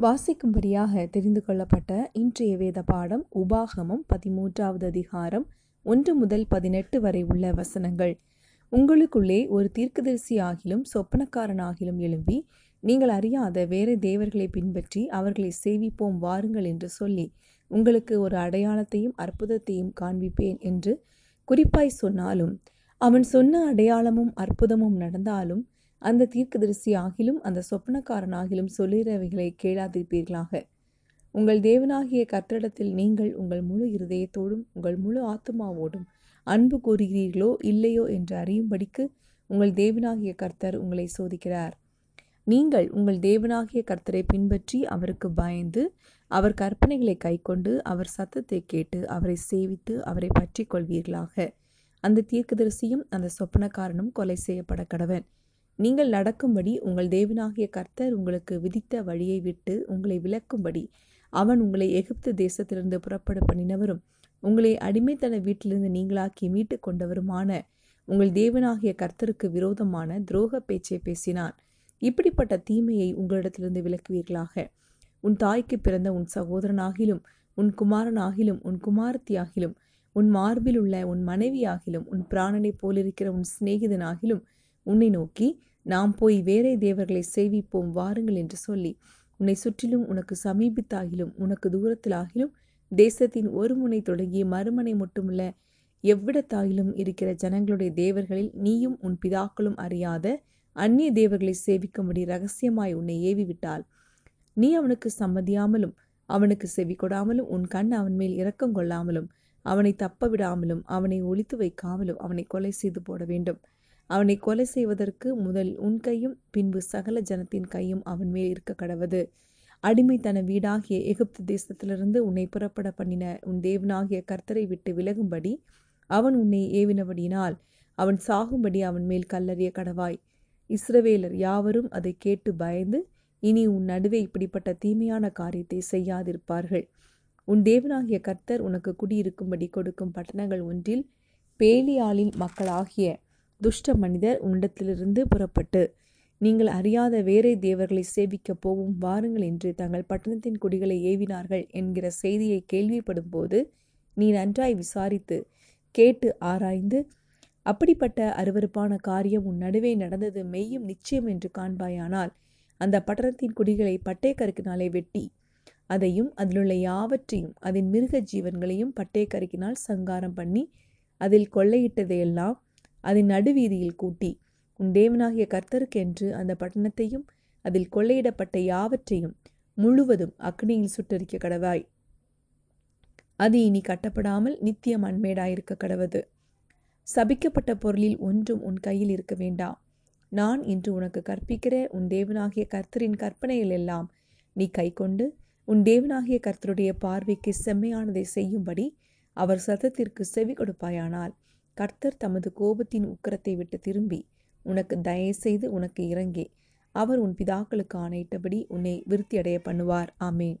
வாசிக்கும்படியாக தெரிந்து கொள்ளப்பட்ட இன்றைய வேத பாடம் உபாகமம் பதிமூன்றாவது அதிகாரம் ஒன்று முதல் பதினெட்டு வரை உள்ள வசனங்கள். உங்களுக்குள்ளே ஒரு தீர்க்கதரிசி ஆகிலும் சொப்பனக்காரனாகிலும் எழும்பி நீங்கள் அறியாத வேறு தேவர்களை பின்பற்றி அவர்களை சேவிப்போம் வாருங்கள் என்று சொல்லி உங்களுக்கு ஒரு அடையாளத்தையும் அற்புதத்தையும் காண்பிப்பேன் என்று குறிப்பாய் சொன்னாலும் அவன் சொன்ன அடையாளமும் அற்புதமும் நடந்தாலும் அந்த தீர்க்கதரிசி ஆகிலும் அந்த சொப்பனக்காரனாகிலும் சொல்லுகிறவைகளை கேளாதிருப்பீர்களாக. உங்கள் தேவனாகிய கர்த்தரிடத்தில் நீங்கள் உங்கள் முழு இருதயத்தோடும் உங்கள் முழு ஆத்மாவோடும் அன்பு கூறுகிறீர்களோ இல்லையோ என்று அறியும்படிக்கு உங்கள் தேவனாகிய கர்த்தர் உங்களை சோதிக்கிறார். நீங்கள் உங்கள் தேவனாகிய கர்த்தரை பின்பற்றி அவருக்கு பயந்து அவர் கற்பனைகளை கைக்கொண்டு அவர் சத்தத்தை கேட்டு அவரை சேவித்து அவரை பற்றி கொள்வீர்களாக அந்த தீர்க்கதரிசியும் அந்த சொப்பனக்காரனும் கொலை செய்யப்பட கடவன் நீங்கள் நடக்கும்படி உங்கள் தேவனாகிய கர்த்தர் உங்களுக்கு விதித்த வழியை விட்டு உங்களை விலக்கும்படி அவன் உங்களை எகிப்து தேசத்திலிருந்து புறப்பட பண்ணினவரும் உங்களை அடிமைத்தன வீட்டிலிருந்து நீங்களாக்கி மீட்டு கொண்டவருமான உங்கள் தேவனாகிய கர்த்தருக்கு விரோதமான துரோக பேச்சை பேசினான் இப்படிப்பட்ட தீமையை உங்களிடத்திலிருந்து விலக்குவீர்களாக. உன் தாய்க்கு பிறந்த உன் சகோதரனாகிலும் உன் குமாரனாகிலும் உன் குமாரத்தியாகிலும் உன் மார்பில் உள்ள உன் மனைவியாகிலும் உன் பிராணனைப் போலிருக்கிற உன் சிநேகிதனாகிலும் உன்னை நோக்கி நாம் போய் வேறே தேவர்களை சேவிப்போம் வாருங்கள் என்று சொல்லி உன்னை சுற்றிலும் உனக்கு சமீபித்தாகிலும் உனக்கு தூரத்திலாகிலும் தேசத்தின் ஒரு முனை தொடங்கி மறுமனை மட்டுமல்ல எவ்விடத்தாயிலும் இருக்கிற ஜனங்களுடைய தேவர்களில் நீயும் உன் பிதாக்களும் அறியாத அந்நிய தேவர்களை சேவிக்கும்படி ரகசியமாய் உன்னை ஏவி விட்டால் நீ அவனுக்கு சம்மதியாமலும் அவனுக்கு செவி கொடாமலும் உன் கண் அவன் மேல் இரக்கம் கொள்ளாமலும் அவனை தப்ப விடாமலும் அவனை ஒழித்து வைக்காமலும் அவனை கொலை செய்து போட வேண்டும். அவனை கொலை செய்வதற்கு முதல் உன் கையும் பின்பு சகல ஜனத்தின் கையும் அவன் மேல் இருக்க கடவது. அடிமைத்தன வீடாகிய எகிப்து தேசத்திலிருந்து உன்னை புறப்பட பண்ணின உன் தேவனாகிய கர்த்தரை விட்டு விலகும்படி அவன் உன்னை ஏவினபடியினால் அவன் சாகும்படி அவன் மேல் கல்லறிய கடவாய். இஸ்ரவேலர் யாவரும் அதை கேட்டு பயந்து இனி உன் நடுவே இப்படிப்பட்ட தீமையான காரியத்தை செய்யாதிருப்பார்கள். உன் தேவனாகிய கர்த்தர் உனக்கு குடியிருக்கும்படி கொடுக்கும் பட்டணங்கள் ஒன்றில் பேலியாளின் மக்களாகிய துஷ்ட மனிதர் உன்னிடத்திலிருந்து புறப்பட்டு நீங்கள் அறியாத வேறே தேவர்களை சேவிக்கப் போவும் வாருங்கள் என்று தங்கள் பட்டணத்தின் குடிகளை ஏவினார்கள் என்கிற செய்தியை கேள்விப்படும் போது நீ நன்றாய் விசாரித்து கேட்டு ஆராய்ந்து அப்படிப்பட்ட அருவறுப்பான காரியம் உன் நடுவே நடந்தது மெய்யும் நிச்சயம் என்று காண்பாயானால் அந்த பட்டணத்தின் குடிகளை பட்டயக்கருக்கினாலே வெட்டி அதையும் அதிலுள்ள யாவற்றையும் அதன் மிருக ஜீவன்களையும் பட்டயக்கருக்கினால் சங்காரம் பண்ணி அதில் கொள்ளையிட்டதையெல்லாம் அதன் நடுவீதியில் கூட்டி உன் தேவனாகிய கர்த்தருக்கென்று அந்த பட்டணத்தையும் அதில் கொள்ளையிடப்பட்ட யாவற்றையும் முழுவதும் அக்னியில் சுட்டரிக்க கடவாய். அது இனி கட்டப்படாமல் நித்தியம் அண்மேடாயிருக்க கடவது. சபிக்கப்பட்ட பொருளில் ஒன்றும் உன் கையில் இருக்க வேண்டாம் நான் இன்று உனக்கு கற்பிக்கிற உன் தேவனாகிய கர்த்தரின் கற்பனைகள் எல்லாம் நீ கைக்கொண்டு உன் தேவனாகிய கர்த்தருடைய பார்வைக்கு செம்மையானதை செய்யும்படி அவர் சத்தத்திற்கு செவி கொடுப்பாயானால் கர்த்தர் தமது கோபத்தின் உக்கரத்தை விட்டு திரும்பி உனக்கு தயவு செய்து உனக்கு இறங்கி அவர் உன் பிதாக்களுக்கு ஆணையிட்டபடி உன்னை விருத்தியடைய பண்ணுவார். ஆமேன்.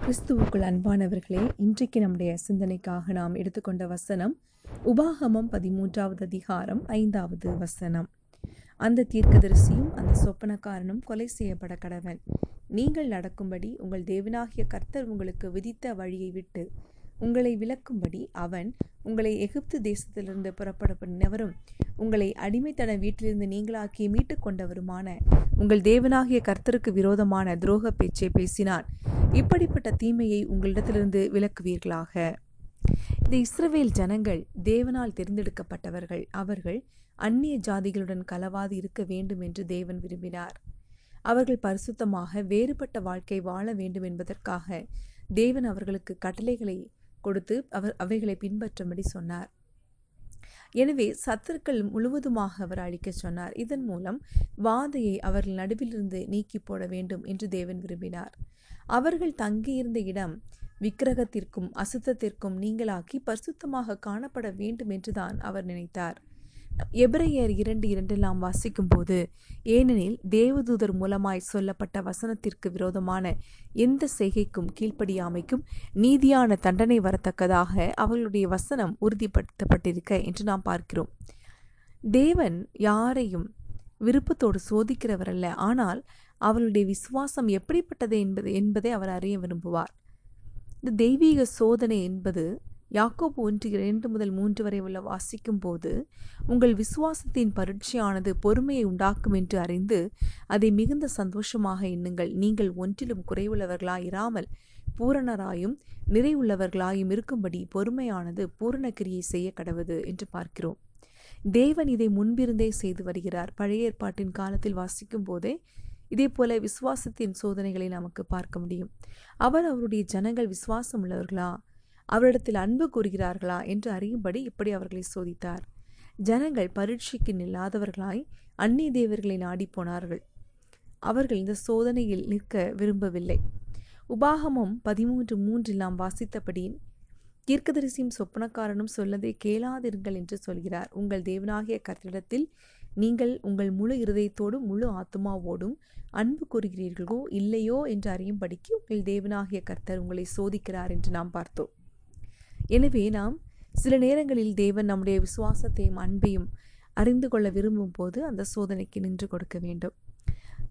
கிறிஸ்துவுக்குள் அன்பானவர்களே இன்றைக்கு நம்முடைய சிந்தனைக்காக நாம் எடுத்துக்கொண்ட வசனம் உபாகமம் பதிமூன்றாவது அதிகாரம் ஐந்தாவது வசனம். அந்த தீர்க்கதரிசியும் அந்த சொப்பனக்காரனும் கொலை செய்யப்பட கடவன். நீங்கள் நடக்கும்படி உங்கள் தேவனாகிய கர்த்தர் உங்களுக்கு விதித்த வழியை விட்டு உங்களை விளக்கும்படி அவன் உங்களை எகிப்து தேசத்திலிருந்து புறப்பட பண்ணவரும் உங்களை அடிமைத்தன வீட்டிலிருந்து நீங்களாக்கி மீட்டு கொண்டவருமான உங்கள் தேவனாகிய கர்த்தருக்கு விரோதமான துரோக பேச்சை பேசினான் இப்படிப்பட்ட தீமையை உங்களிடத்திலிருந்து விளக்குவீர்களாக. இந்த இஸ்ரவேல் ஜனங்கள் தேவனால் தேர்ந்தெடுக்கப்பட்டவர்கள். அவர்கள் அந்நிய ஜாதிகளுடன் கலவாது இருக்க வேண்டும் என்று தேவன் விரும்பினார். அவர்கள் பரிசுத்தமாக வேறுபட்ட வாழ்க்கை வாழ வேண்டும் என்பதற்காக தேவன் அவர்களுக்கு கட்டளைகளை கொடுத்து அவர் அவைகளை பின்பற்றும்படி சொன்னார். எனவே சத்துருக்கள் முழுவதுமாக அவர் அழிக்க சொன்னார். இதன் மூலம் வாதையை அவர்கள் நடுவிலிருந்து நீக்கி போட வேண்டும் என்று தேவன் விரும்பினார். அவர்கள் தங்கியிருந்த இடம் விக்கிரகத்திற்கும் அசுத்தத்திற்கும் நீங்களாக்கி பரிசுத்தமாக காணப்பட வேண்டும் என்றுதான் அவர் நினைத்தார். எபிரேயர் இரண்டு இரண்டு நாம் வாசிக்கும் போது ஏனெனில் தேவதூதர் மூலமாய் சொல்லப்பட்ட வசனத்திற்கு விரோதமான எந்த செய்கைக்கும் கீழ்ப்படியாமைக்கும் நீதியான தண்டனை வரத்தக்கதாக அவர்களுடைய வசனம் உறுதிப்படுத்தப்பட்டிருக்க என்று நாம் பார்க்கிறோம். தேவன் யாரையும் விருப்பத்தோடு சோதிக்கிறவர் அல்ல ஆனால் அவளுடைய விசுவாசம் எப்படிப்பட்டது என்பது என்பதை அவர் அறிய விரும்புவார். இந்த தெய்வீக சோதனை என்பது யாக்கோபு ஒன்று இரண்டு முதல் மூன்று வரை உள்ள வாசிக்கும் போது உங்கள் விசுவாசத்தின் பரீட்சையானது பொறுமையை உண்டாக்கும் என்று அறிந்து அதை மிகுந்த சந்தோஷமாக எண்ணுங்கள். நீங்கள் ஒன்றிலும் குறைவுள்ளவர்களாய் இராமல் பூரணராயும் நிறைவுள்ளவர்களாயும் இருக்கும்படி பொறுமையானது பூரண கிரியை செய்ய கடவுது என்று பார்க்கிறோம். தேவன் இதை முன்பிருந்தே செய்து வருகிறார். பழைய ஏற்பாட்டின் காலத்தில் வாசிக்கும் போதே இதே போல விசுவாசத்தின் சோதனைகளை நமக்கு பார்க்க முடியும். அவர் அவருடைய ஜனங்கள் விசுவாசம் உள்ளவர்களா அவரிடத்தில் அன்பு கூறுகிறார்களா என்று அறியும்படி இப்படி அவர்களை சோதித்தார். ஜனங்கள் பரீட்சைக்கு நில்லாதவர்களாய் அந்நிய தேவர்களை நாடி போனார்கள். அவர்கள் இந்த சோதனையில் நிற்க விரும்பவில்லை. உபாகமம் பதிமூன்று மூன்றில் நாம் வாசித்தபடி தீர்க்கதரிசியும் சொப்பனக்காரனும் சொல்லதை கேளாதிருங்கள் என்று சொல்கிறார். உங்கள் தேவனாகிய கர்த்தரிடத்தில் நீங்கள் உங்கள் முழு இருதயத்தோடும் முழு ஆத்மாவோடும் அன்பு கூறுகிறீர்களோ இல்லையோ என்று அறியும்படிக்கு உங்கள் தேவனாகிய கர்த்தர் உங்களை சோதிக்கிறார் என்று நாம் பார்த்தோம். எனவே நாம் சில நேரங்களில் தேவன் நம்முடைய விசுவாசத்தையும் அன்பையும் அறிந்து கொள்ள விரும்பும் போது அந்த சோதனைக்கு நின்று கொடுக்க வேண்டும்.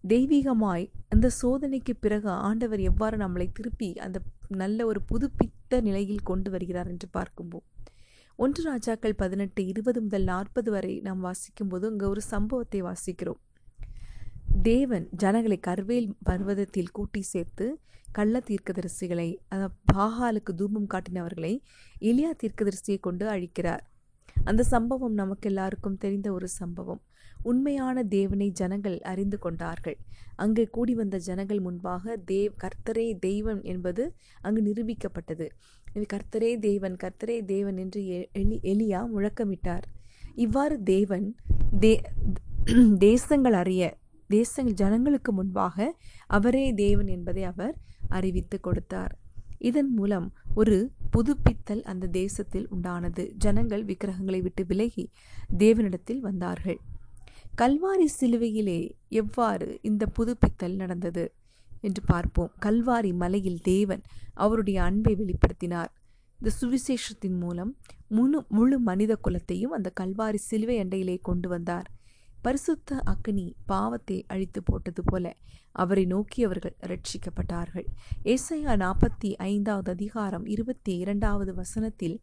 தெய்வீகமாய் அந்த சோதனைக்கு பிறகு ஆண்டவர் எவ்வாறு நம்மளை திருப்பி அந்த நல்ல ஒரு புதுப்பித்த நிலையில் கொண்டு வருகிறார் என்று பார்க்கும்போது ஒன்று ராஜாக்கள் பதினெட்டு இருபது முதல் நாற்பது வரை நாம் வாசிக்கும்போது அங்கே ஒரு சம்பவத்தை வாசிக்கிறோம். தேவன் ஜனங்களை கர்வேல் பர்வதத்தில் கூட்டி சேர்த்து கள்ள தீர்க்கதரிசிகளை பாகாலுக்கு தூபம் காட்டினவர்களை எலியா தீர்க்கதரிசியை கொண்டு அழிக்கிறார். அந்த சம்பவம் நமக்கு எல்லாருக்கும் தெரிந்த ஒரு சம்பவம். உண்மையான தேவனை ஜனங்கள் அறிந்து கொண்டார்கள். அங்கு கூடி வந்த ஜனங்கள் முன்பாக தேவ் கர்த்தரே தெய்வன் என்பது அங்கு நிரூபிக்கப்பட்டது. கர்த்தரே தேவன் கர்த்தரே தேவன் என்று எலி எலியா முழக்கமிட்டார். இவ்வாறு தேவன் தே தேசங்கள் அறிய தேசங்கள் ஜனங்களுக்கு முன்பாக அவரே தேவன் என்பதை அவர் அறிவித்து கொடுத்தார். இதன் மூலம் ஒரு புதுப்பித்தல் அந்த தேசத்தில் உண்டானது. ஜனங்கள் விக்கிரகங்களை விட்டு விலகி தேவனிடத்தில் வந்தார்கள். கல்வாரி சிலுவையிலே எவ்வாறு இந்த புதுப்பித்தல் நடந்தது என்று பார்ப்போம். கல்வாரி மலையில் தேவன் அவருடைய அன்பை வெளிப்படுத்தினார். இந்த சுவிசேஷத்தின் மூலம் முழு முழு மனித குலத்தையும் அந்த கல்வாரி சிலுவை அண்டையிலே கொண்டு வந்தார். பரிசுத்த அக்னி பாவத்தை அழித்து போட்டது போல அவரை நோக்கியவர்கள் ரட்சிக்கப்பட்டார்கள் ஏசையா நாற்பத்தி ஐந்தாவது அதிகாரம் இருபத்தி இரண்டாவது வசனத்தில்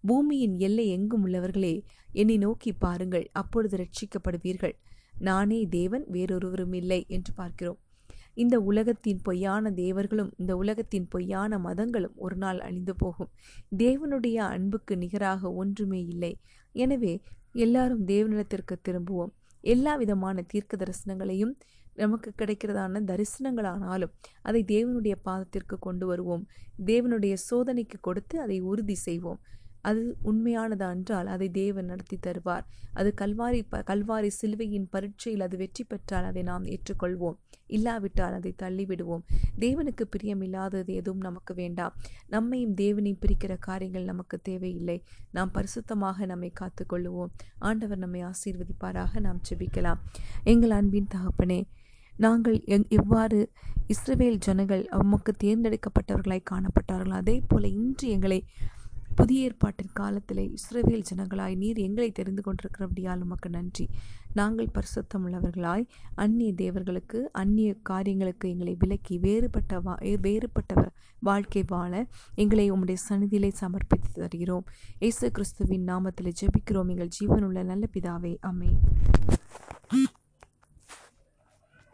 பூமியின் எல்லை எங்கும் உள்ளவர்களே என்னை நோக்கி பாருங்கள் அப்பொழுது ரட்சிக்கப்படுவீர்கள் நானே தேவன் வேறொருவரும் இல்லை என்று பார்க்கிறோம். இந்த உலகத்தின் பொய்யான தேவர்களும் இந்த உலகத்தின் பொய்யான மதங்களும் ஒரு நாள் அழிந்து போகும். தேவனுடைய அன்புக்கு நிகராக ஒன்றுமே இல்லை. எனவே எல்லாரும் தேவனிடத்திற்கு திரும்புவோம். எல்லா விதமான தீர்க்க தரிசனங்களையும் நமக்கு கிடைக்கிறதான தரிசனங்களானாலும் அதை தேவனுடைய பாதத்திற்கு கொண்டு வருவோம். தேவனுடைய சோதனைக்கு கொடுத்து அதை உறுதி செய்வோம். அது உண்மையானது என்றால் அதை தேவன் நடத்தி தருவார். அது கல்வாரி ப கல்வாரி சிலுவையின் பரீட்சையில் அது வெற்றி பெற்றால் அதை நாம் ஏற்றுக்கொள்வோம். இல்லாவிட்டால் அதை தள்ளிவிடுவோம். தேவனுக்கு பிரியமில்லாதது எதுவும் நமக்கு வேண்டாம். நம்மையும் தேவனையும் பிரிக்கிற காரியங்கள் நமக்கு தேவையில்லை. நாம் பரிசுத்தமாக நம்மை காத்துக்கொள்ளுவோம். ஆண்டவர் நம்மை ஆசீர்வதிப்பாராக. நாம் செபிக்கலாம் எங்கள் அன்பின் தகப்பனே நாங்கள் எங் எவ்வாறு இஸ்ரவேல் ஜனங்கள் உமக்கு தேர்ந்தெடுக்கப்பட்டவர்களாய் காணப்பட்டார்கள் அதே போல இன்று எங்களை புதிய ஏற்பாட்டின் காலத்திலே இஸ்ரவேல் ஜனங்களாய் நீர் எங்களை தெரிந்து கொண்டிருக்கிறபடியால் உமக்கு நன்றி. நாங்கள் பரிசுத்தம் உள்ளவர்களாய் அந்நிய தேவர்களுக்கு அந்நிய காரியங்களுக்கு எங்களை விலக்கி வேறுபட்ட வா வேறுபட்ட வாழ்க்கை வாழ எங்களை உம்முடைய சந்நிதியிலே சமர்ப்பித்து தருகிறோம். இயேசு கிறிஸ்துவின் நாமத்தில் ஜெபிக்கிறோம். எங்கள் ஜீவனுள்ள நல்ல பிதாவே அமே